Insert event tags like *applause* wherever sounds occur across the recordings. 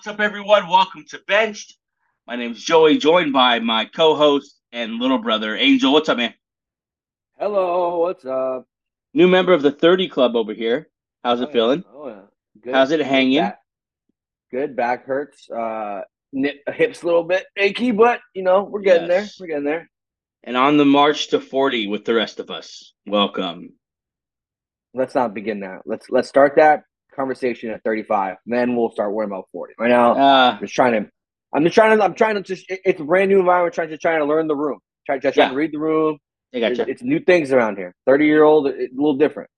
What's up, everyone? Welcome to BENCH'd. My name is Joey, joined by my co-host and little brother Angel. What's up, man? Hello, what's up? New member of the 30 Club over here. How's Oh, it yeah. feeling? Oh yeah. Good. How's it hanging? Back, good. Back hurts. Uh, nip, hips a little bit achy, but you know we're getting there. We're getting there. And on the march to 40 with the rest of us. Welcome. Let's not begin that. Let's let's start that conversation at 35. Then we'll start worrying about 40. Right now, Uh, I'm just trying to. I'm just trying to. I'm trying to just. it- it's a brand new environment. Trying to trying to learn the room. Try just trying Yeah. to read the room. I It's, gotcha. it's new things around here. 30 year old, a little different.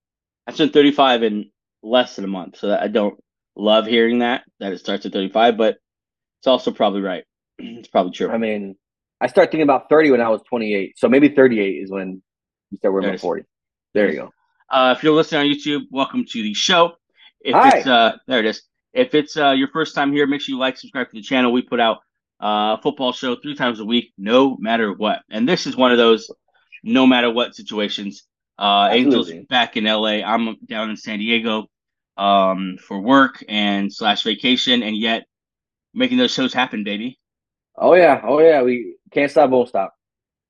I turned 35 in less than a month, so that I don't love hearing that that it starts at 35, but it's also probably right. *clears throat* It's probably true. I mean, I started thinking about 30 when I was 28. So maybe 38 is when you start worrying about 40. There you go. Uh, if you're listening on YouTube, welcome to the show. If Hi. it's uh, there it is. If it's uh, your first time here, make sure you like, subscribe to the channel. We put out uh, a football show three times a week, no matter what. And this is one of those no matter what situations. Uh, Angels back in LA. I'm down in San Diego um, for work and slash vacation, and yet making those shows happen, baby. Oh yeah, oh yeah. We can't stop, won't stop.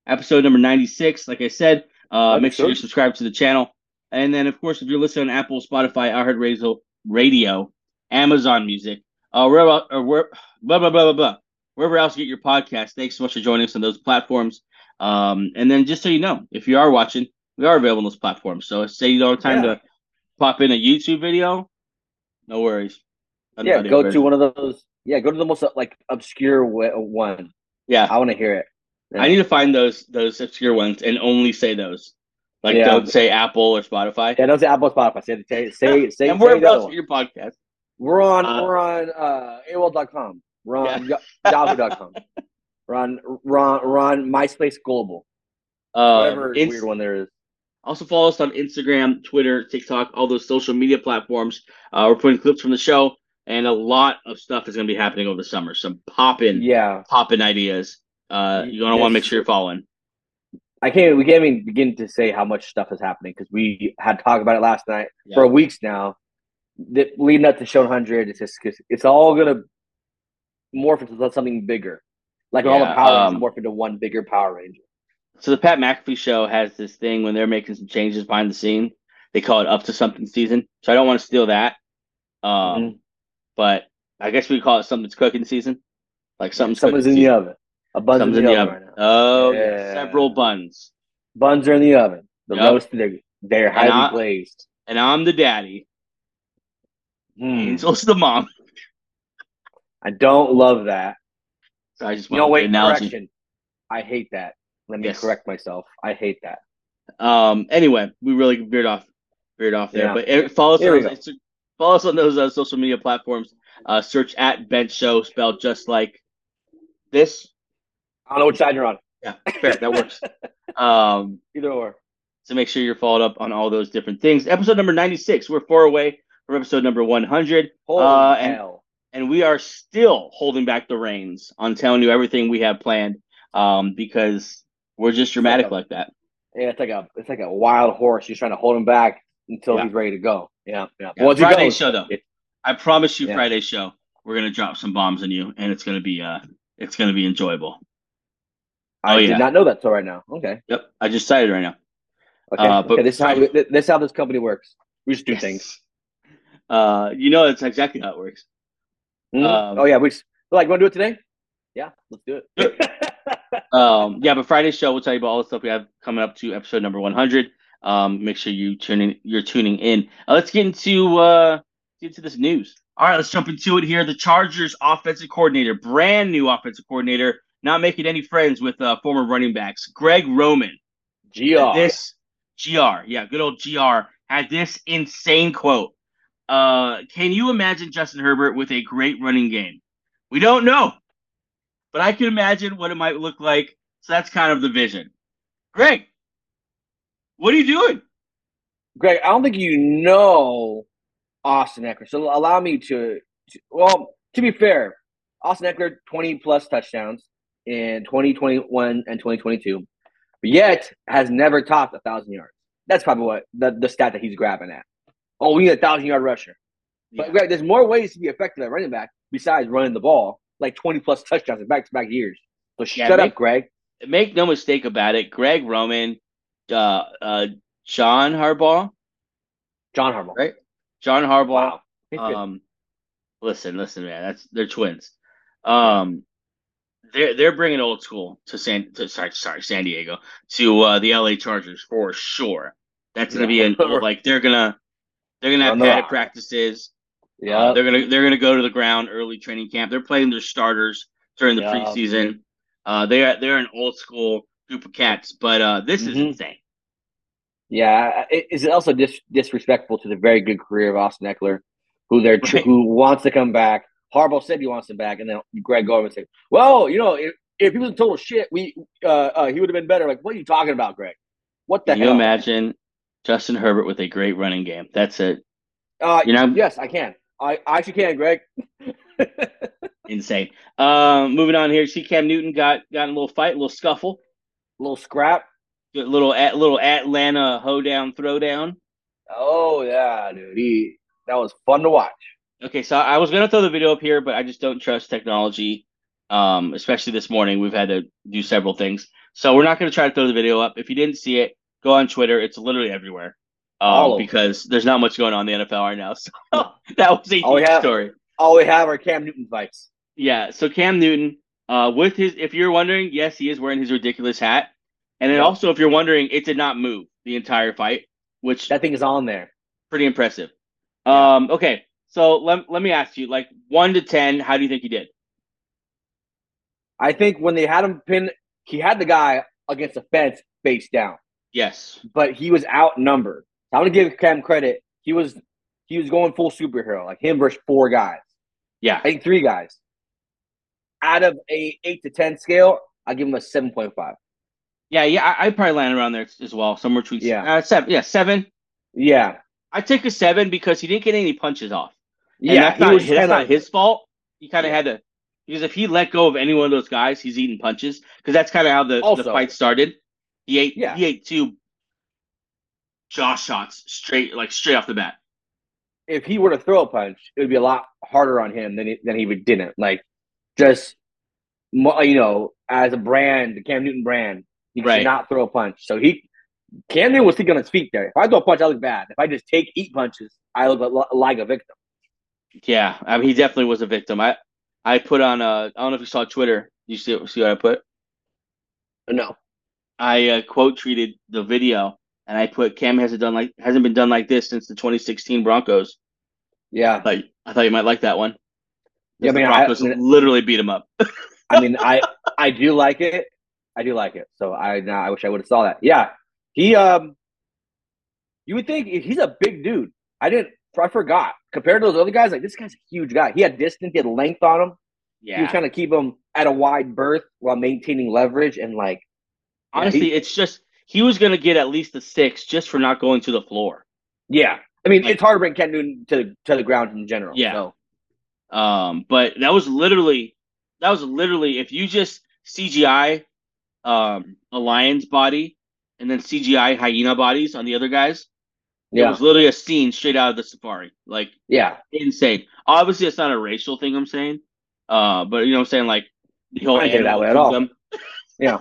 episode number 96 like i said uh, make sure you subscribe to the channel and then of course if you're listening on apple spotify iheartradio radio amazon music uh wherever or where blah blah blah blah blah wherever else you get your podcast thanks so much for joining us on those platforms um and then just so you know if you are watching we are available on those platforms so say you don't have time Yeah. to pop in a youtube video no worries Yeah, go version. to one of those. Yeah, go to the most like obscure one. yeah I want to hear it. Yeah. I need to find those those obscure ones and only say those. Like Yeah. don't say Apple or Spotify. Yeah, don't say Apple Spotify. Say say say *laughs* say, and the else your podcast. We're on Uh, we're on uh AOL.com. We're on Yah- Yahoo.com. *laughs* We're on we're on, we're on MySpace Global. Uh, Whatever ins- weird one there is. also follow us on Instagram, Twitter, TikTok, all those social media platforms. Uh, we're putting clips from the show, and a lot of stuff is going to be happening over the summer. Some poppin' Yeah. poppin' ideas. Uh, you're going to want to make sure you're following. I can't we can't even begin to say how much stuff is happening because we had talked about it last night Yeah. for weeks now. That leading up to show 100, it's just it's, it's all gonna morph into something bigger, like all the Yeah, Power um, Rangers morph into one bigger Power Ranger. So the Pat McAfee show has this thing when they're making some changes behind the scene. They call it up to something season. So I don't want to steal that. Um, Mhm. but I guess we call it something's cooking season. Like something's Something's in the oven. A bun's Something's in the, oven, right now. Oh, Yeah. several buns. Buns are in the oven. The Yup. roasted, they're, they're highly I- glazed. And I'm the daddy. Mm. Angel's the mom. I don't love that. So I just want the wait, analogy. correction. I hate that. Let me Yes. correct myself. I hate that. Um. Anyway, we really veered off, veered off there. Yeah. But eh, follow us Here on Insta- follow us on those uh, social media platforms. Uh, search at Bench Show, spelled just like this. I don't know which side you're on. Yeah, fair. That works. *laughs* Um. Either or. So make sure you're followed up on all those different things. Episode number 96. We're far away from episode number 100. Holy Uh, and- hell. And we are still holding back the reins on telling you everything we have planned um, because we're just dramatic like that. Yeah, it's like a it's like a wild horse. You're trying to hold him back until Yeah. he's ready to go. Yeah, yeah. Yeah, he Friday goes, show, though. it- I promise you, Yeah. Friday show, we're going to drop some bombs on you and it's to be uh, it's going to be enjoyable. I Oh, did not know that till right now. Okay, Yep. I just decided right now. okay. Uh, but- okay this is how this how this company works. We just do things. Uh, you know, that's exactly how it works. Hmm? Um, oh yeah, we just, like want to do it today? Yeah, let's do it. *laughs* um yeah but friday's show we'll tell you about all the stuff we have coming up to episode number 100 um make sure you tune in you're tuning in uh, let's get into uh get into this news all right let's jump into it here the chargers offensive coordinator brand new offensive coordinator not making any friends with uh, former running backs greg roman Gr. this gr yeah good old gr had this insane quote uh can you imagine justin herbert with a great running game we don't know but I can imagine what it might look like. So that's kind of the vision. Greg, what are you doing? Greg, I don't think you know Austin Ekeler. So allow me to, to well, to be fair, Austin Ekeler 20 plus touchdowns in 2021 and 2022, but yet has never topped a thousand yards. That's probably what the, the stat that he's grabbing at. Oh, we need a thousand yard rusher. But Yeah. Greg, there's more ways to be effective at running back besides running the ball, like 20 plus touchdowns in back to back years. So Yeah, shut make- up, Greg. Make no mistake about it. Greg Roman, uh, uh, John Harbaugh, John Harbaugh. right? John Harbaugh. Wow. Um, listen, listen, man. That's they're twins. Um, they're they're bringing old school to San. To, sorry, sorry, San Diego to uh, the LA Chargers for sure. That's gonna be Yeah. an like they're gonna they're gonna have padded practices. yeah. Uh, they're gonna they're gonna go to the ground early training camp. They're playing their starters during the Yeah. preseason. Uh, they are they're an old school group of cats, but uh, this is Mhm. insane. Yeah, it- it's also dis- disrespectful to the very good career of Austin Ekeler, who they're Right. who wants to come back. Harbaugh said he wants him back, and then Greg Roman said, "Well, you know, if, if he was total shit, we uh, uh, he would have been better." Like, what are you talking about, Greg? What the hell? Can you imagine Justin Herbert with a great running game? That's it. Uh, You know- yes, I can. I, I actually can, Greg. *laughs* Insane. Um, moving on here. See, Cam Newton got got in a little fight, a little scuffle, little scrap. a little at little Atlanta hoedown throwdown. Oh yeah, dude. He that was fun to watch. Okay, so I was gonna throw the video up here, but I just don't trust technology. Um, especially this morning, we've had to do several things, so we're not gonna try to throw the video up. If you didn't see it, go on Twitter. It's literally everywhere. Um, because there's not much going on in the NFL right now. *laughs* So that was a All huge have- story. All we have are Cam Newton fights. Yeah, so Cam Newton, uh, with his, if you're wondering, yes, he is wearing his ridiculous hat, and then Yeah. also if you're wondering, it did not move the entire fight, which That thing is on there. pretty impressive. Yeah. Um, okay, so let let me ask you, like one to ten, how do you think he did? I think when they had him pinned, he had the guy against the fence face down, Yes, but he was outnumbered. I'm gonna give Cam credit. He was he was going full superhero, like him versus four guys. yeah, I think three guys. Out of a eight to ten scale, I give him a seven point five. yeah, yeah. I, I'd probably land around there as well, somewhere between Yeah. uh, seven, yeah, seven. Yeah, I take a seven because he didn't get any punches off. Yeah. that's he not was that's kinda- not his fault. He kind of had to because if he let go of any one of those guys, he's eating punches because that's kind of how the, the fight started. He ate Yeah. he ate two jaw shots straight like straight off the bat. if he were to throw a punch, it would be a lot harder on him than he, than he would didn't. Like just you know, as a brand, the Cam Newton brand, he Right. should not throw a punch. So he Cam Newton was thinking on his feet there. If I throw a punch, I look bad. If I just take eat punches, I look like a victim. Yeah, I mean he definitely was a victim. I I put on uh I don't know if you saw Twitter. You see see what I put? No. I uh, quote tweeted the video and I put Cam hasn't done like hasn't been done like this since the 2016 Broncos. Yeah. I thought, I thought you might like that one. Yeah, I the mean, Broncos I literally beat him up. *laughs* I mean, I I do like it. I do like it. So I now I wish I would have saw that. Yeah. He um you would think he's a big dude. I didn't I forgot. Compared to those other guys, like this guy's a huge guy. He had distance, he had length on him. He was trying to keep him at a wide berth while maintaining leverage and like honestly, he- it's just he was gonna get at least a six just for not going to the floor. yeah. I mean, Like- it's hard to bring Cam Newton to the to the ground in general. Yeah. So, Um, but that was literally that was literally if you just CGI um a lion's body and then CGI hyena bodies on the other guys, it was literally a scene straight out of the safari. Like Yeah. insane. Obviously, it's not a racial thing. I'm saying, uh, but you know, what I'm saying like the whole I it that way at all. Yeah.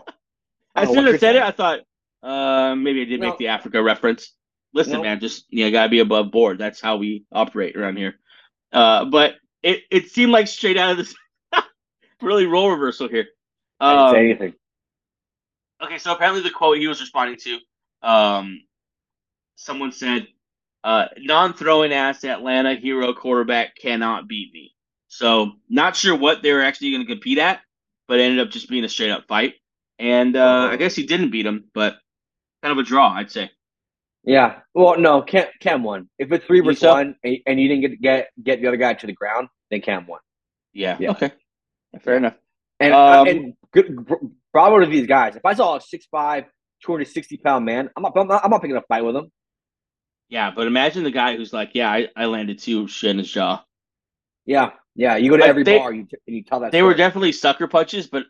I *laughs* As soon as I said it, I thought uh, maybe I did No. make the Africa reference. Listen, No. man, just you know, gotta be above board. That's how we operate around here. Uh, but it it seemed like straight out of this *laughs* really role reversal here. I didn't Um, say anything. Okay, so apparently the quote he was responding to, um, someone said, uh, "Non-throwing ass Atlanta hero quarterback cannot beat me." So not sure what they were actually going to compete at, but it ended up just being a straight up fight. And uh, I guess he didn't beat him, but kind of a draw, I'd say. Yeah. Well, no, Cam Cam won. If it's three versus so? one and, and you didn't get get get the other guy to the ground, then Cam won. Yeah. Yeah. Okay. Fair enough. And Um, and good br- bravo to these guys. If I saw a 6'5", 260 pound man, I'm not, I'm not I'm not picking a fight with him. Yeah, but imagine the guy who's like, "Yeah, I, I landed two shit in his jaw." Yeah. Yeah. You go to Like, every they- bar you you tell that. They were definitely sucker punches, but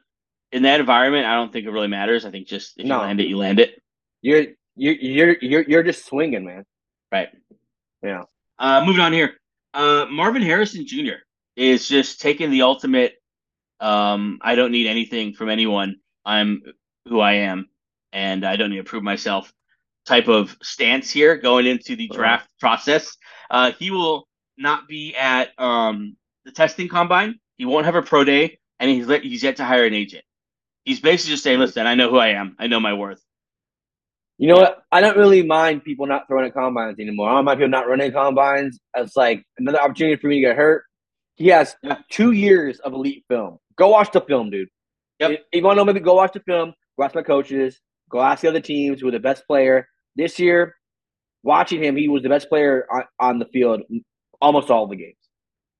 in that environment, I don't think it really matters. I think just if No. you land it, you land it. You're you're you're you're you're just swinging, man. Right. Yeah. Uh, moving on here. Uh, Marvin Harrison Jr. is just taking the ultimate. Um, I don't need anything from anyone. I'm who I am, and I don't need to prove myself. Type of stance here going into the draft process. Uh, he will not be at um, the testing combine. He won't have a pro day, and he's he's yet to hire an agent. He's basically just saying, "Listen, I know who I am. I know my worth." You know what? I don't really mind people not throwing at combines anymore. I don't mind people not running combines. It's like another opportunity for me to get hurt. He has yeah. two years of elite film. Go watch the film, dude. Yep. If you want to know, maybe go watch the film. Go ask my coaches. Go ask the other teams who are the best player this year. Watching him, he was the best player on, on the field almost all the games.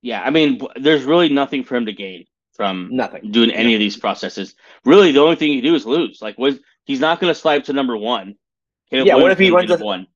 Yeah, I mean, there's really nothing for him to gain from nothing doing any of these processes. Really, the only thing he do is lose. Like, was he's not going to slide to number one. Caleb yeah, what if he runs a, one?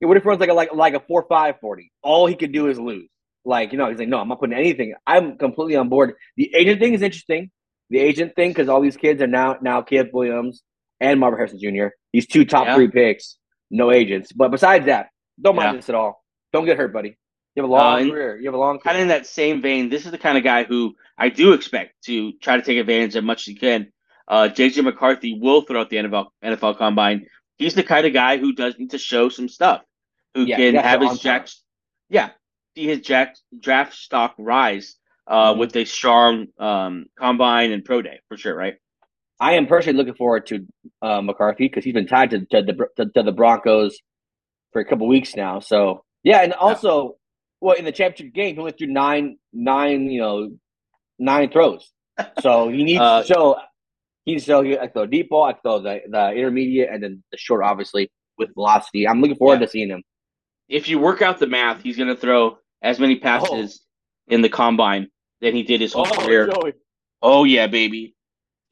Yeah, what if he runs like a like like a four five forty? All he could do is lose. Like you know, he's like, no, I'm not putting anything. I'm completely on board. The agent thing is interesting. The agent thing because all these kids are now now Caleb Williams and Marvin Harrison Jr. These two top yeah. three picks, no agents. But besides that, don't mind yeah. this at all. Don't get hurt, buddy. You have a long uh, career. You have a long career. Kind of in that same vein, this is the kind of guy who I do expect to try to take advantage as much as he can. Uh, JJ McCarthy will throughout the NFL NFL Combine. He's the kind of guy who does need to show some stuff, who yeah, can have his jack, yeah, see his jack draft stock rise uh, mm-hmm. with a strong um, combine and pro day for sure, right? I am personally looking forward to uh, McCarthy because he's been tied to, to the to, to, the Broncos for a couple weeks now. So yeah, and also well, in the championship game, he went through nine, nine, you know, nine throws. So he *laughs* needs uh, to show. He needs to show. I throw deep ball. I throw the the intermediate, and then the short, obviously with velocity. I'm looking forward yeah. to seeing him. If you work out the math, he's going to throw as many passes oh. in the combine than he did his whole oh, career. Joey. Oh yeah, baby,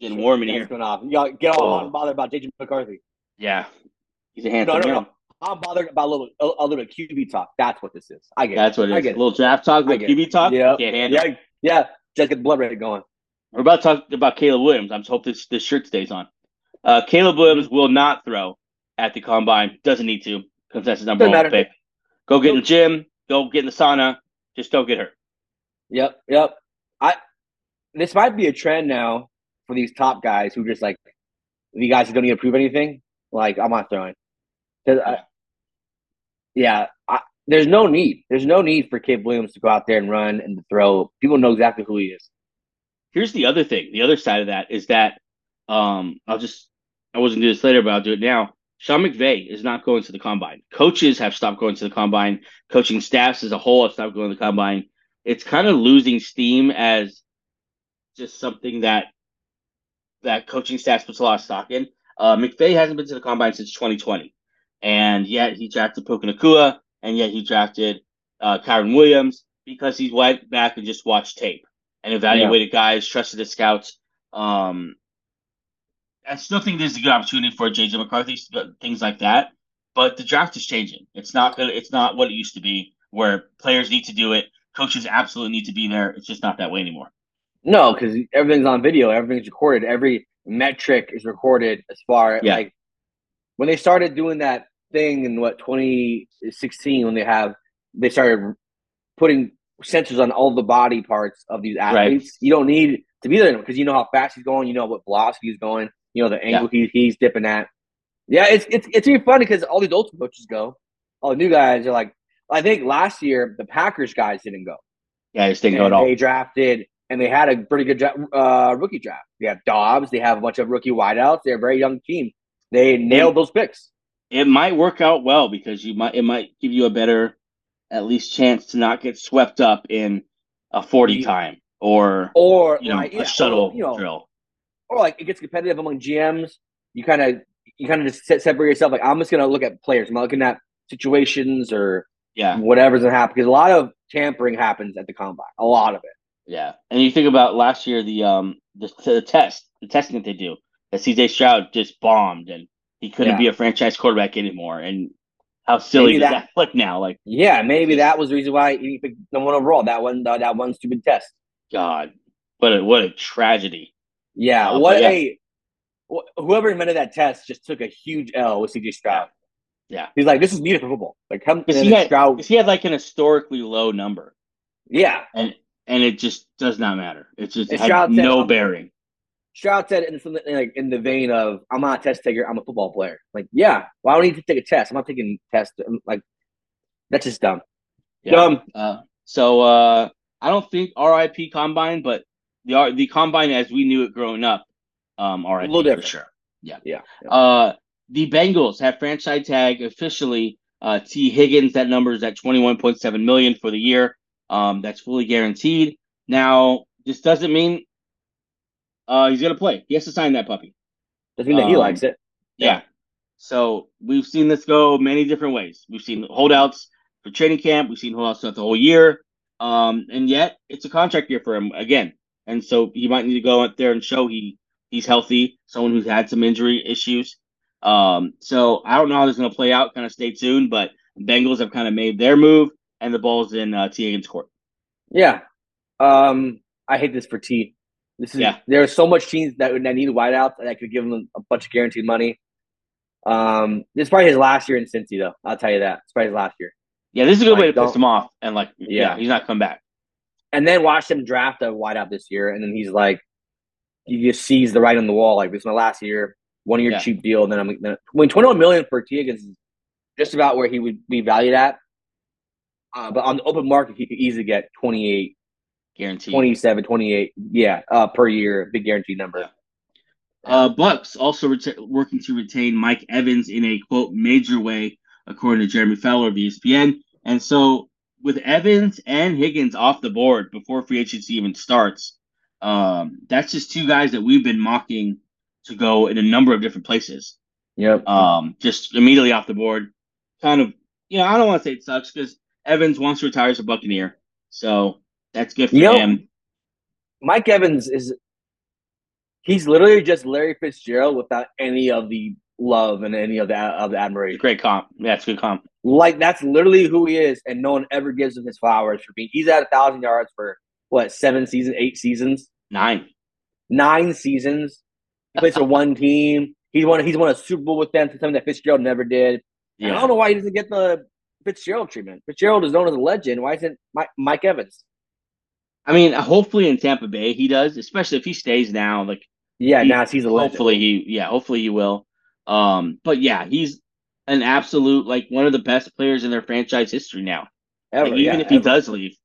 getting warm in here. Going off. Y'all get all oh. bothered about JJ McCarthy. Yeah, he's a handsome no, no. No. I'm bothered about a little a, a, little QB talk. That's what this is. I get. That's it. what it is. I get a little draft talk, little QB talk. Yeah, yeah, yeah. Just get the blood rate going. We're about to talk about Caleb Williams. I'm just hope this this shirt stays on. Uh, Caleb Williams will not throw at the combine. Doesn't need to. Consensus number Doesn't one matter. pick. Go get in the gym. Go get in the sauna. Just don't get hurt. Yep, yep. I. This might be a trend now for these top guys who just like the guys who don't need to prove anything. Like I'm not throwing. Because yeah, I, there's no need. There's no need for Kid Williams to go out there and run and throw. People know exactly who he is. Here's the other thing. The other side of that is that um, I'll just I wasn't do this later, but I'll do it now. Sean McVay is not going to the combine. Coaches have stopped going to the combine. Coaching staffs as a whole have stopped going to the combine. It's kind of losing steam as just something that that coaching staff puts a lot of stock in. Uh, McVay hasn't been to the combine since 2020 and yet he drafted Puka Nacua, and yet he drafted uh, Kyren Williams because he went back and just watched tape and evaluated yeah. guys, trusted the scouts. Um, I still think there's a good opportunity for JJ McCarthy, things like that. But the draft is changing. It's not good. It's not what it used to be, where players need to do it, coaches absolutely need to be there. It's just not that way anymore. No, because everything's on video, everything's recorded, every metric is recorded. As far yeah. like when they started doing that thing in what 2016 when they have they started putting sensors on all the body parts of these athletes. Right. You don't need to be there because you know how fast he's going, you know what velocity he's going, you know the angle yeah. he, he's dipping at. Yeah, it's it's it's really funny because all these old coaches go, all the new guys are like. I think last year the Packers guys didn't go. Yeah, they didn't go at all. They drafted and they had a pretty good uh, rookie draft. They have Dobbs. They have a bunch of rookie wideouts. They're a very young team. They nailed those picks it might work out well because you might it might give you a better at least chance to not get swept up in a 40 time or or you know like, yeah, a shuttle or, you know, drill or like it gets competitive among GMs you kind of you kind of just separate yourself like I'm just gonna look at players I'm not looking at situations or yeah whatever's gonna happen because a lot of tampering happens at the combine a lot of it yeah and you think about last year the um the, the test the testing that they do that CJ Stroud just bombed and he couldn't yeah. be a franchise quarterback anymore. And how silly maybe does that, that look now? Like, yeah, maybe that was the reason why he picked number one overall. That one, uh, that one stupid test. God, what a what a tragedy. Yeah, uh, what yeah. a whoever invented that test just took a huge L with CJ Stroud. Yeah, he's like, this is needed for football. Like, come because he, had, Stroud. he had like an historically low number. Yeah, and and it just does not matter. It just And had shout out to- no bearing. Stroud said in like in the vein of, "I'm not a test taker. I'm a football player." Like, yeah, why do I need to take a test? I'm not taking tests. Like, that's just dumb. Yeah. Dumb. Uh, so uh, I don't think RIP combine, but the the combine as we knew it growing up, um, RIP little for different. sure. Yeah. Yeah. Uh, the Bengals have franchise tag officially. Uh, Tee Higgins, that number is at twenty one point seven million for the year. Um, that's fully guaranteed. Now, this doesn't mean uh he's gonna play. He has to sign that puppy. Doesn't mean that he Um, likes it. Yeah. So we've seen this go many different ways. We've seen holdouts for training camp. We've seen holdouts throughout the whole year. Um, and yet it's a contract year for him again. And so he might need to go out there and show he he's healthy. Someone who's had some injury issues. Um, so I don't know how this is going to play out. Kind of stay tuned. But Bengals have kind of made their move, and the ball's in uh, Tee Higgins' court. Yeah. Um, I hate this for Tee. This is Yeah. there's so much teams that would that need wideouts and that could give him a bunch of guaranteed money. Um, this is probably his last year in Cincy, though. I'll tell you that. It's probably his last year. Yeah, this is a good way to Like, piss him off. And like, yeah, Yeah. he's not come back. And then watch him draft a wideout this year, and then he's like, he just sees the writing on the wall. Like this is my last year, one year Yeah. cheap deal. And then I'm then, I mean, 21 million for Tee Higgins is just about where he would be valued at. Uh, but on the open market, he could easily get 28, Guaranteed. 27, 28, yeah, uh, per year, big guaranteed number. Yeah. Uh, Bucks also ret- working to retain Mike Evans in a quote major way, according to Jeremy Fowler of ESPN. And so, with Evans and Higgins off the board before free agency even starts, um, that's just two guys that we've been mocking to go in a number of different places. Yep. Um, just immediately off the board. Kind of, you know, I don't want to say it sucks because Evans wants to retire as a Buccaneer, so that's good for You know- him. Mike Evans is he's literally just Larry Fitzgerald without any of the love and any of the of the admiration. Great comp. Yeah, it's a good comp. Like that's literally who he is, and no one ever gives him his flowers for being. He's at a thousand yards for what seven seasons, eight seasons, Nine. nine seasons. He plays for *laughs* one team. He's won. He's won a Super Bowl with them, something that Fitzgerald never did. And I don't know why he doesn't get the Fitzgerald treatment. Fitzgerald is known as a legend. Why isn't Mike, Mike Evans? I mean, hopefully in Tampa Bay he does, especially if he stays now. Like, Yeah, He- now he's a legend. hopefully he, yeah, hopefully he will. Um, but yeah, he's an absolute like one of the best players in their franchise history now. Ever, Like, even yeah, if he ever. does leave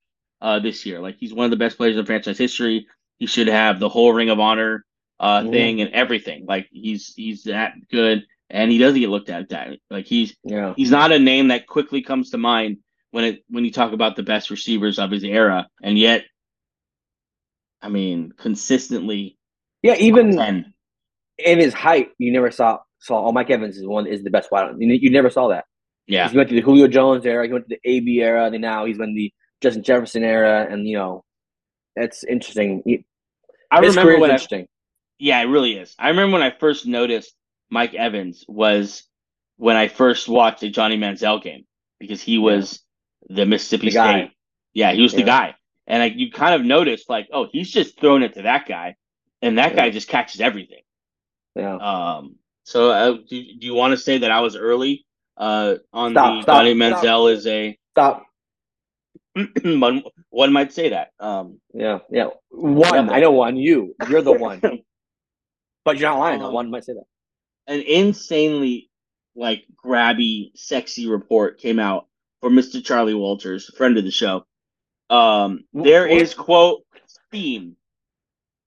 uh this year, like he's one of the best players in franchise history. He should have the whole Ring of Honor uh Mhm. thing and everything. Like he's he's that good, and he doesn't get looked at that. Like he's Yeah. he's not a name that quickly comes to mind when it when you talk about the best receivers of his era, and yet, I mean, consistently Yeah, even in his height, you never saw saw. Oh, Mike Evans is one is the best wide. You, you never saw that. Yeah, He went to the Julio Jones era. He went to the AB era. And now he's in the Justin Jefferson era. And you know, that's interesting. He, I remember when I, interesting. yeah, it really is. I remember when I first noticed Mike Evans was when I first watched a Johnny Manziel game because he was the Mississippi The. State. Yeah, he was the guy, and like you kind of noticed, like, oh, he's just throwing it to that guy, and that Yeah. guy just catches everything. Yeah. Um, so uh, do, do you want to say that I was early uh, on Stop, the stop, Johnny stop. Manziel is a Stop. *clears throat* one, one might say that. Um, Yeah. Yeah. One. Yeah. I know one. You. You're the one. *laughs* but you're not lying. Um, one might say that. An insanely like grabby, sexy report came out for Mr. Charlie Walters, friend of the show. Um, there is quote theme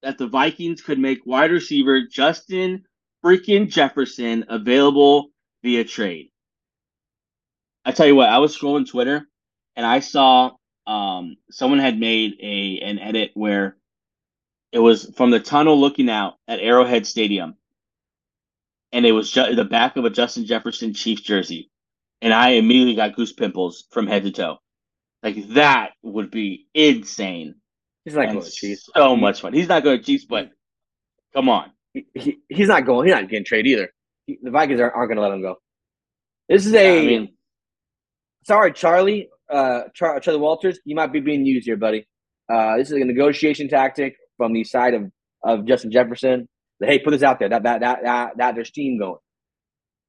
that the Vikings could make wide receiver Justin freaking Jefferson available via trade. I tell you what, I was scrolling Twitter and I saw um someone had made a an edit where it was from the tunnel looking out at Arrowhead Stadium and it was ju- the back of a Justin Jefferson Chiefs jersey, and I immediately got goose pimples from head to toe. Like that would be insane. He's not and going to Chiefs. So much fun. He's not going to Chiefs, but come on. He, he, he's not going. He's not getting traded either. He, the Vikings aren't, aren't going to let him go. This is Yeah, a. I mean, sorry, Charlie. Uh, Char- Charlie Walters, you might be being used here, buddy. Uh, this is a negotiation tactic from the side of, of Justin Jefferson. Hey, put this out there. That that that that, that there's steam going.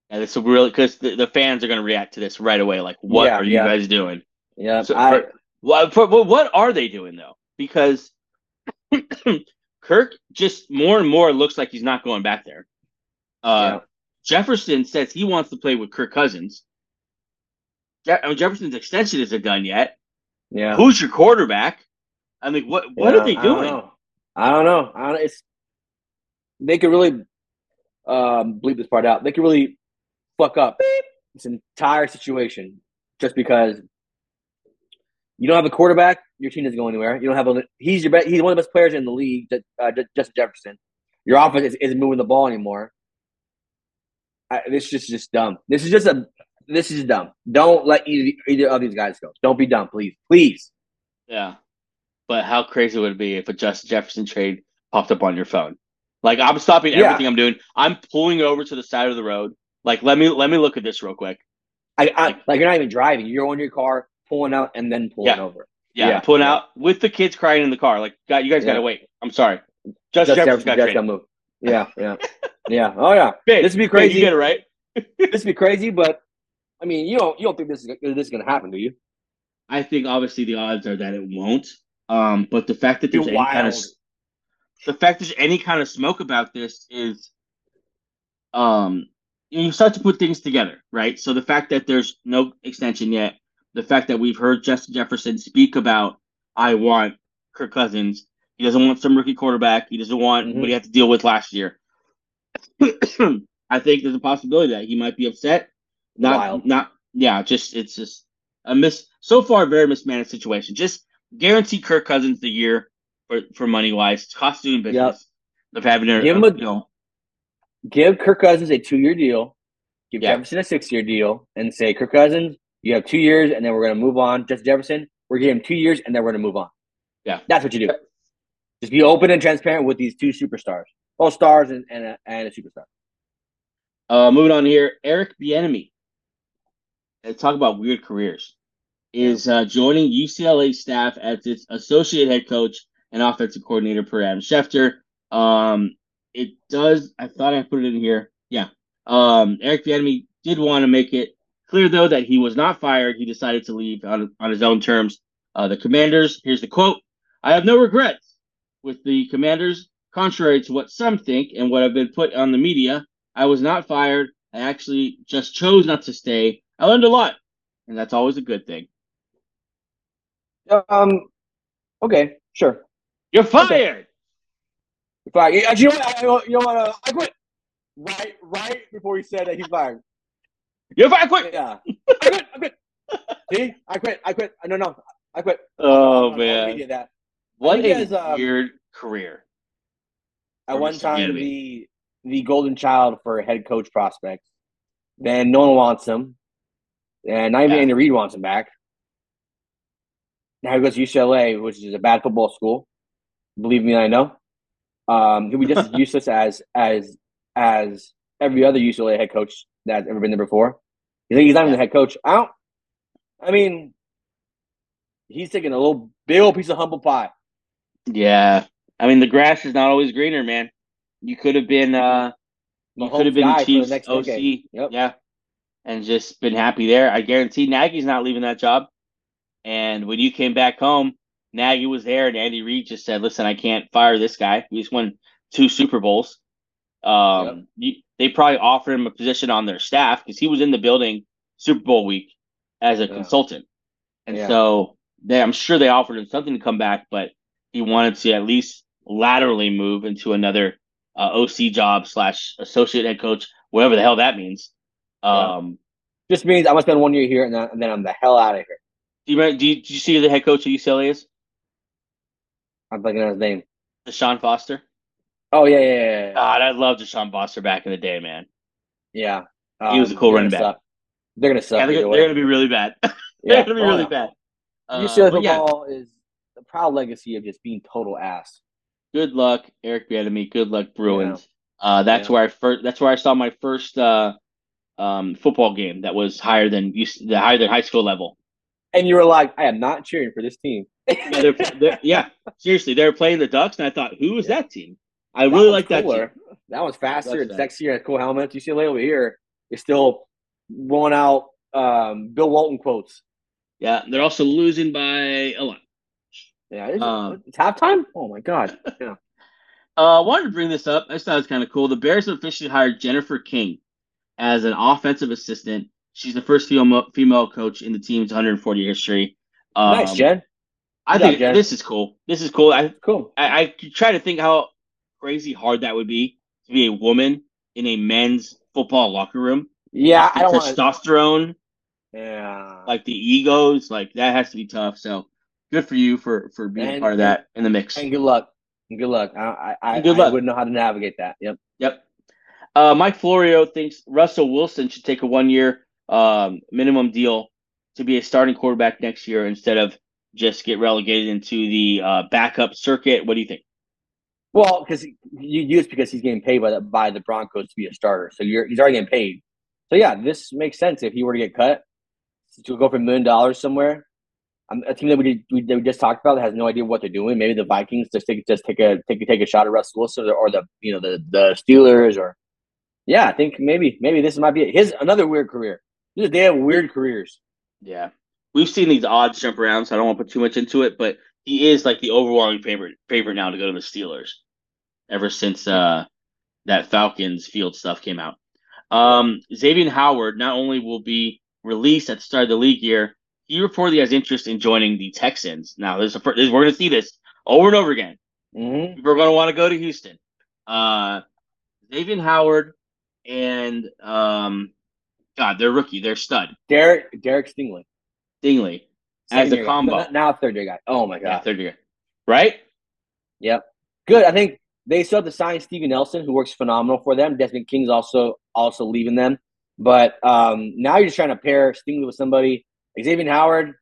and it's a real because the, the fans are going to react to this right away. Like, what Yeah, are you yeah. guys doing? Yeah, So I, for- What, for, what what are they doing though? because *clears throat* Kirk just more and more looks like he's not going back there. Uh, yeah. Jefferson says he wants to play with Kirk Cousins. Je- I mean, Jefferson's extension isn't done yet. Yeah. Who's your quarterback? I mean, what what are they doing? I don't know. I don't know. I don't, it's they could really um, bleep this part out. They could really fuck up this entire situation just because you don't have a quarterback. Your team doesn't go anywhere. You don't have a. He's your best. He's one of the best players in the league. Uh, Justin Jefferson. Your offense isn't moving the ball anymore. I, this is just dumb. This is just a. This is dumb. Don't let either, either of these guys go. Don't be dumb, please, please. Yeah, but how crazy would it be if a Justin Jefferson trade popped up on your phone? Like I'm stopping everything yeah. I'm doing. I'm pulling over to the side of the road. Like let me let me look at this real quick. I, I like, like, you're not even driving. You're on your car, pulling out, and then pulling yeah. over. Yeah, yeah, pulling out with the kids crying in the car. Like, God, you guys gotta wait. I'm sorry. Just, Just Jefferson got traded. Move. Yeah, yeah, yeah. Oh yeah. *laughs* Big, this would be crazy. Big, you get it right. *laughs* this would be crazy, but I mean, you don't you don't think this is this is gonna happen, do you? I think obviously the odds are that it won't. Um, but the fact that there's any kind of the fact there's any kind of smoke about this is um you start to put things together, right? So the fact that there's no extension yet, the fact that we've heard Justin Jefferson speak about I want Kirk Cousins. He doesn't want some rookie quarterback. He doesn't want mm-hmm. what he had to deal with last year. *clears throat* I think there's a possibility that he might be upset. Not Wild. not yeah, just it's just a miss so far very mismanaged situation. Just guarantee Kirk Cousins the year for, for money wise. Cost doing business. Yep. Of having a, give him a, you know, give Kirk Cousins a two year deal, give yeah. Jefferson a six year deal, and say Kirk Cousins, you have two years, and then we're gonna move on. Justin Jefferson, we're giving him two years, and then we're gonna move on. Yeah, that's what you do. Just be open and transparent with these two superstars, all stars and and a, and a superstar. Uh, moving on here, Eric Bieniemy. Let's talk about weird careers. Is uh, joining UCLA staff as its associate head coach and offensive coordinator per Adam Schefter. Um, it does. I thought I put it in here. Yeah. Um, Eric Bieniemy did want to make it clear though that he was not fired. He decided to leave on on his own terms. Uh, the Commanders. Here's the quote: "I have no regrets with the Commanders. Contrary to what some think and what have been put on the media, I was not fired. I actually just chose not to stay. I learned a lot, and that's always a good thing." Um. Okay. Sure. You're fired. You're fired. You know what? You know what? Uh, I quit. Right, right before he said that he's fired. You're fired. I quit. Yeah. I quit. I quit. See, I quit. I quit. No, no, I quit. Oh man. That. What a um, weird career. At one time, the the golden child for head coach prospects. Then no one wants him, and not even yeah. Andy Reid wants him back. Now he goes to UCLA, which is a bad football school. Believe me, I know. Um, he'll be just as *laughs* useless as as as every other UCLA head coach that's ever been there before. You think he's not even the head coach? I don't. I mean, he's taking a little big old piece of humble pie. Yeah, I mean the grass is not always greener, man. You could have been, uh, you could have been the Chiefs the OC, yep. yeah, and just been happy there. I guarantee Nagy's not leaving that job. And when you came back home, Nagy was there, and Andy Reid just said, "Listen, I can't fire this guy. We just won two Super Bowls. Um, yep. you, they probably offered him a position on their staff because he was in the building Super Bowl week as a yeah. consultant, and yeah. so they, I'm sure they offered him something to come back, but he wanted to at least laterally move into another uh, OC job slash associate head coach, whatever the hell that means. Um, yeah. Just means I'm gonna spend one year here and then, and then I'm the hell out of here. Do you, do you, see who the head coach of UCLA is? I'm blanking on his name. Deshaun Foster. Oh yeah, yeah, yeah. yeah. God, I love Deshaun Foster back in the day, man. Yeah, um, he was a um, cool running back. Suck. They're gonna suck. Yeah, they're, they're, gonna be really bad. *laughs* they're yeah. gonna be really oh, bad. Uh, UCLA football yeah. is the proud legacy of just being total ass. Good luck, Eric Bieniemy. Good luck, Bruins. Uh, that's where I first. That's where I saw my first uh, um, football game that was higher than you. the higher than high school level and you were like, I am not cheering for this team. Yeah, they're, they're, yeah, seriously, they were playing the Ducks, and I thought, who is yeah. that team? I that really like that team. That was faster and sexier and cool helmets. You see over here is still rolling out um, Bill Walton quotes. Yeah, they're also losing by a lot. Yeah, it's, Um, it's halftime. Oh my god. *laughs* Yeah. Uh, I wanted to bring this up. I thought it was kind of cool. The Bears have officially hired Jennifer King as an offensive assistant. She's the first female female coach in the team's 140 history. Um, nice, Jen. I think this is cool. This is cool. I, Cool. I I try to think how crazy hard that would be to be a woman in a men's football locker room. Yeah, I don't testosterone, Yeah. like the egos, like that has to be tough. So good for you for for being And- part of that in the mix. and good luck. And good luck. I I, I, good I luck. wouldn't know how to navigate that. Yep. Yep. Uh, Mike Florio thinks Russell Wilson should take a one year um, minimum deal to be a starting quarterback next year instead of just get relegated into the uh, backup circuit. What do you think? Well, because you use because he's getting paid by the by the Broncos to be a starter, so you're he's already getting paid. So yeah, this makes sense if he were to get cut to go for a million dollars somewhere. Um, a team that we, did, we that we just talked about that has no idea what they're doing. Maybe the Vikings just take just take a take take a shot at Russell Wilson or, or the you know the the Steelers or yeah, I think maybe maybe this might be it. his another weird career. They have weird careers. Yeah. We've seen these odds jump around, so I don't want to put too much into it, but he is like the overwhelming favorite favorite now to go to the Steelers ever since uh, that Falcons field stuff came out. Um, Xavier Howard not only will be released at the start of the league year, he reportedly has interest in joining the Texans. Now, there's a, this, we're going to see this over and over again. hmm People are going to want to go to Houston. Uh, Xavier Howard and um, God, they're rookie, they're stud. Derek Derek Stingley Dingley as a year guy. combo. Now- third year guy. Oh my god. Yeah, third year. Right? Yep. Good. I think they still have to sign Stevie Nelson, who works phenomenal for them. Desmond King's also also leaving them. But um, now you're just trying to pair Stingley with somebody. Xavier Howard,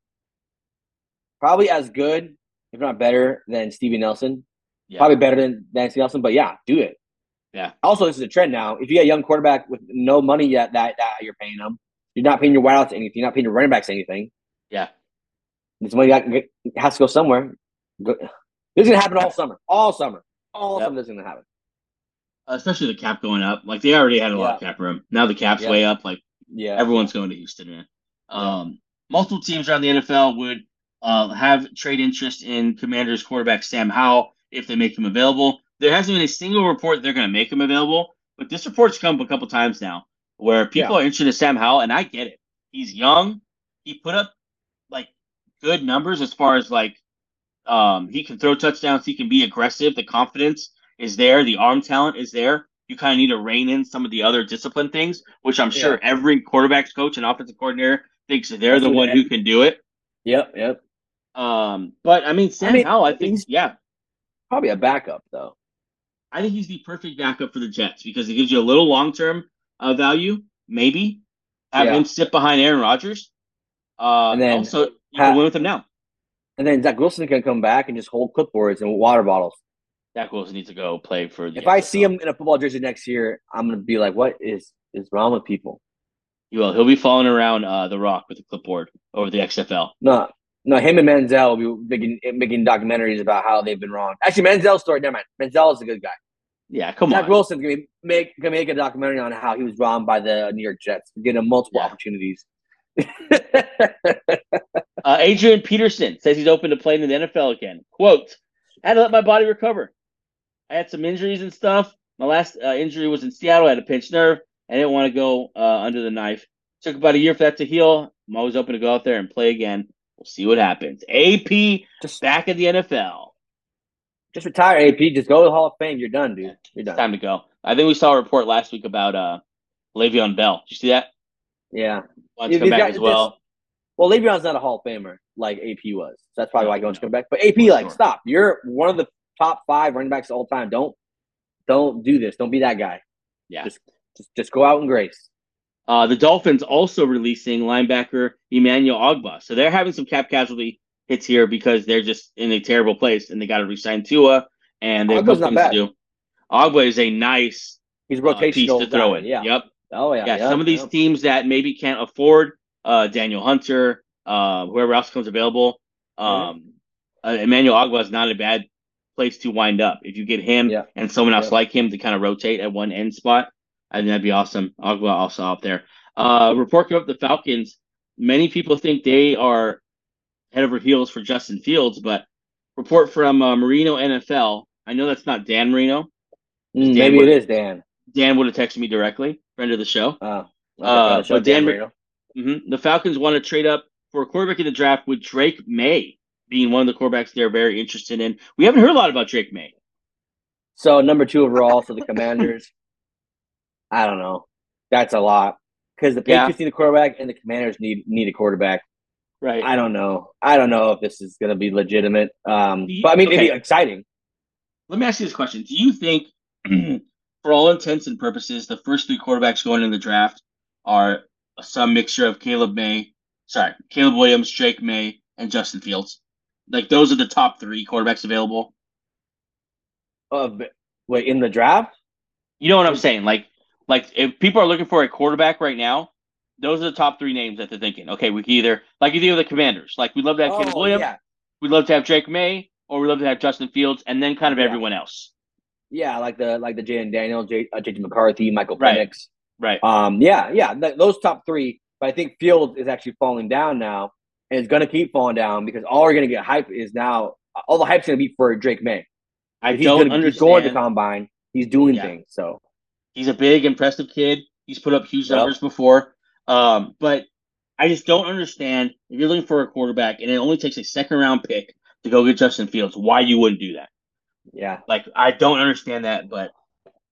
probably as good, if not better, than Stevie Nelson. Yeah. Probably better than Nancy Nelson, but yeah, do it. Yeah. Also, this is a trend now. If you get a young quarterback with no money yet that, that you're paying them, you're not paying your wideouts anything. You're not paying your running backs anything. Yeah. This money got, has to go somewhere. Go, this is gonna happen all summer, all summer, all Yep. summer. This is gonna happen. Especially the cap going up. Like they already had a lot of cap room. Now the cap's Yeah. way up. Like Yeah, everyone's going to Houston, man. Um, multiple teams around the NFL would uh, have trade interest in Commanders quarterback Sam Howell if they make him available. There hasn't been a single report they're going to make him available, but this report's come a couple times now where people are interested in Sam Howell, and I get it. He's young. He put up like good numbers as far as like um, he can throw touchdowns. He can be aggressive. The confidence is there. The arm talent is there. You kind of need to rein in some of the other discipline things, which I'm sure every quarterbacks coach and offensive coordinator thinks they're the one who can do it. Yep, yep. Um, but I mean, Sam mean, Howell, I think, yeah, Probably a backup though. I think he's the perfect backup for the Jets because it gives you a little long term uh, value, maybe. Have Yeah. him sit behind Aaron Rodgers. Uh, And then also, you can win with him now. And then Zach Wilson can come back and just hold clipboards and water bottles. Zach Wilson needs to go play for the. If I see him in a football jersey next year, I'm gonna be like, "What is is wrong with people?" he will. He'll be following around uh, the Rock with a clipboard over the XFL. No, no. Him and Manziel will be making making documentaries about how they've been wrong. Actually, Manziel's story. Never mind. Manziel is a good guy. Yeah, come Zach on. Wilson's gonna be- make gonna make a documentary on how he was wrong by the New York Jets, getting him multiple Yeah. opportunities. *laughs* Uh, Adrian Peterson says he's open to playing in the NFL again. Quote, I had to let my body recover. I had some injuries and stuff. My last uh, injury was in Seattle. I had a pinched nerve. I didn't want to go uh, under the knife. Took about a year for that to heal. I'm always open to go out there and play again. We'll see what happens. AP just back in the NFL. just retire, AP. Just go to the Hall of Fame. You're done, dude. You're It's done. time to go. I think we saw a report last week about uh, Le'Veon Bell. Did you see that? Yeah. Wants to come back got- as well. Well, Le'Veon's not a Hall of Famer like AP was. So that's probably why he wants to come back. But AP, like, sure. stop. You're one of the top five running backs of all time. Don't don't do this. Don't be that guy. Yeah. Just just just go out in grace. Uh, the Dolphins also releasing linebacker Emmanuel Ogbah. So they're having some cap casualty hits here because they're just in a terrible place and they got to resign Tua and they have Ogbah's couple not things to do. Ogbah is a nice He's uh, piece rotational to throw guy. in. Yeah. Yep. Oh yeah. Yeah. Some of these teams that maybe can't afford uh, Danielle Hunter, uh, whoever else comes available, um, uh, Emmanuel Ogbah is not a bad place to wind up. If you get him Yeah. and someone else Yeah. like him to kind of rotate at one end spot, I think that'd be awesome. Ogbah also out there. Uh, report up the Falcons. Many people think they are head over heels for Justin Fields, but report from uh, Marino NFL. I know that's not Dan Marino. Mm, maybe would, it is Dan. Dan would have texted me directly, friend of the show. Oh, uh, but Dan, Dan Marino. Mm-hmm, the Falcons want to trade up for a quarterback in the draft with Drake Maye being one of the quarterbacks they're very interested in. We haven't heard a lot about Drake Maye. So number two overall for the Commanders. *laughs* I don't know. That's a lot because the Patriots yeah. need a quarterback and the Commanders need need a quarterback. Right. I don't know. I don't know if this is going to be legitimate. Um, but I mean, okay. it'd be exciting. Let me ask you this question: Do you think, *clears throat* for all intents and purposes, the first three quarterbacks going in the draft are some mixture of Caleb May, sorry, Caleb Williams, Drake Maye, and Justin Fields? Like those are the top three quarterbacks available. Uh, wait, in the draft? You know what I'm saying? Like, like if people are looking for a quarterback right now, those are the top three names that they're thinking. Okay, we can either like you do with the Commanders. Like we'd love to have oh, Caleb Williams, yeah. we'd love to have Drake Maye, or we'd love to have Justin Fields, and then kind of yeah. everyone else. Yeah, like the like the Jayden Daniel, J, uh, JJ McCarthy, Michael right. Penix. Right. Um. Yeah. Yeah. Th- those top three. But I think Fields is actually falling down now, and it's going to keep falling down because all we're going to get hype is now all the hype's going to be for Drake Maye. I he's don't gonna, understand. He's going to combine. He's doing yeah. things. So he's a big, impressive kid. He's put up huge yep. numbers before. Um, but I just don't understand if you're looking for a quarterback and it only takes a second round pick to go get Justin Fields, why you wouldn't do that. Yeah. Like I don't understand that, but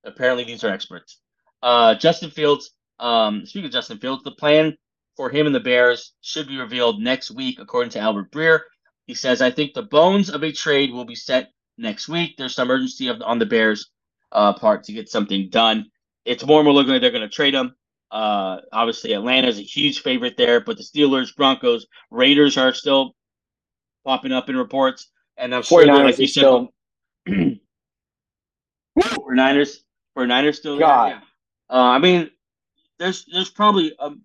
apparently these are experts. Uh, Justin Fields. Um, speaking of Justin Fields, the plan for him and the Bears should be revealed next week, according to Albert Breer. He says, I think the bones of a trade will be set next week. There's some urgency of, on the Bears' uh, part to get something done. It's more and more looking like they're going to trade him. Uh, obviously, Atlanta is a huge favorite there, but the Steelers, Broncos, Raiders are still popping up in reports. And I'm sure, like you said, still... *clears throat* 49ers, 49ers still God. there. Yeah. Uh, I mean, there's there's probably a, um,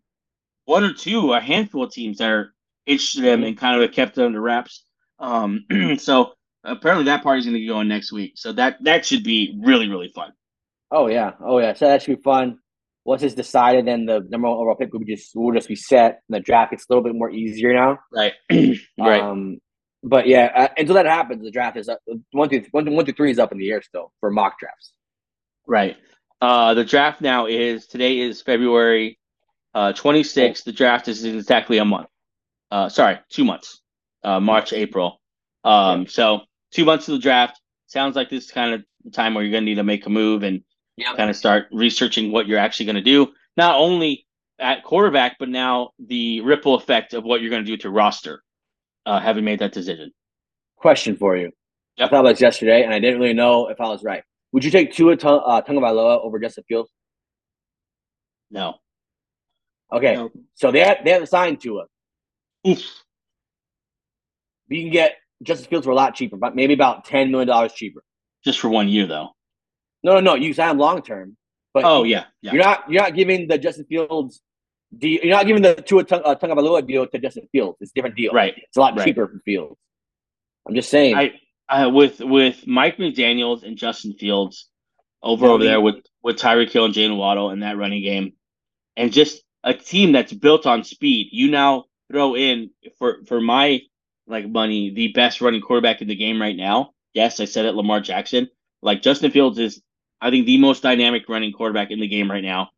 one or two, a handful of teams that are interested in him and kind of kept it under wraps. Um, *clears throat* so apparently that party's going to be going next week. So that that should be really really fun. Oh yeah, oh yeah. So that should be fun. Once it's decided, then the number one overall pick will just will just be set. And the draft gets a little bit more easier now. Right. *clears throat* *clears throat* right. Um, but yeah, uh, until that happens, the draft is up. One through one, one through three is up in the air still for mock drafts. Right. Uh, the draft now is today is February uh, 26th. The draft is exactly a month. Uh, sorry, two months. Uh, March, April. Um, so two months to the draft. Sounds like this is kind of the time where you're going to need to make a move and yep. kind of start researching what you're actually going to do. Not only at quarterback, but now the ripple effect of what you're going to do to roster, uh, having made that decision. Question for you. Yep. I thought about this yesterday, and I didn't really know if I was right. Would you take Tua uh, Tagovailoa over Justin Fields? No. Okay, no. so they have, they haven't signed Tua. Oof. You can get Justin Fields for a lot cheaper, but maybe about ten million dollars cheaper. Just for one year, though. No, no, no. You sign him long term. But oh yeah, yeah, you're not you're not giving the Justin Fields deal. You're not giving the Tua uh, Tagovailoa deal to Justin Fields. It's a different deal. Right. It's a lot right. cheaper for Fields. I'm just saying. I uh, with with Mike McDaniel's and Justin Fields over over there with with Tyreek Hill and Jaylen Waddle in that running game, and just a team that's built on speed. You now throw in for for my like money the best running quarterback in the game right now. Yes, I said it, Lamar Jackson. Like Justin Fields is, I think, the most dynamic running quarterback in the game right now.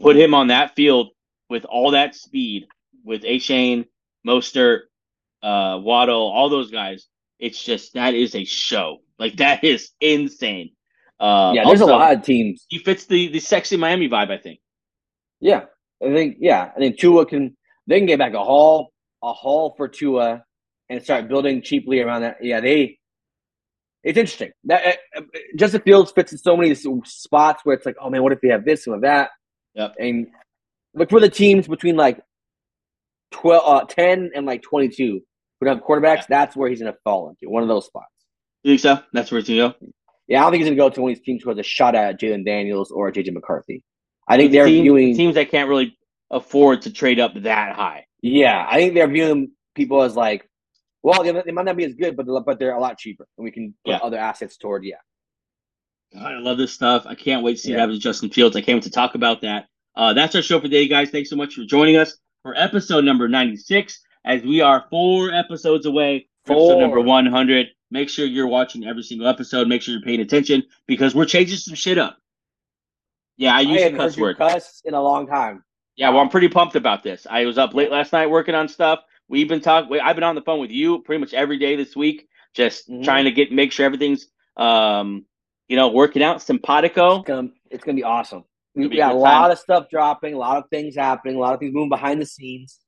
Put him on that field with all that speed, with Achane, Mostert, uh, Waddle, all those guys. It's just that is a show. Like that is insane. Uh, yeah, there's also, a lot of teams. He fits the the sexy Miami vibe, I think. Yeah, I think yeah, I think Tua can they can get back a haul a haul for Tua and start building cheaply around that. Yeah, they. It's interesting that uh, Justin Fields fits in so many spots where it's like, oh man, what if they have this and that? Yep. And look for the teams between like 12, uh, 10 and like 22 who have quarterbacks. That's where he's going to fall into one of those spots. You think so? That's where he's going to go? Yeah, I don't think he's going to go to one of these teams who has a shot at Jayden Daniels or JJ McCarthy. I think they're team, viewing teams that can't really afford to trade up that high. Yeah, I think they're viewing people as like, well, they, they might not be as good, but they're, but they're a lot cheaper, and we can put yeah. other assets toward. Yeah. I love this stuff. I can't wait to see yeah. what happens to Justin Fields. I can't wait to talk about that. Uh, that's our show for today, guys. Thanks so much for joining us for episode number 96, as we are four episodes away from episode number 100. Make sure you're watching every single episode. Make sure you're paying attention because we're changing some shit up. Yeah, I I use a haven't cuss word. cuss in a long time. Yeah, well, I'm pretty pumped about this. I was up late last night working on stuff. We've been talking. I've been on the phone with you pretty much every day this week, just Mhm. trying to get make sure everything's, um, you know, working out. Simpatico. It's gonna, it's gonna be awesome. We It'll be we a got a lot of stuff dropping, a lot of things happening, a lot of things moving behind the scenes.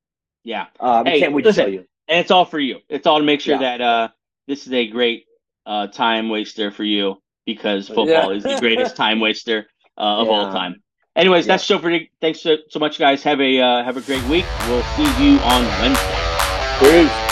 Yeah, we Hey, can't wait listen. to show you. and it's all for you. It's all to make sure Yeah. that uh, this is a great uh, time waster for you because football Yeah. is the greatest *laughs* time waster uh, of all time. Anyways, Yeah. that's so for. Thanks so, so much, guys. Have a uh, have a great week. We'll see you on Wednesday. Peace.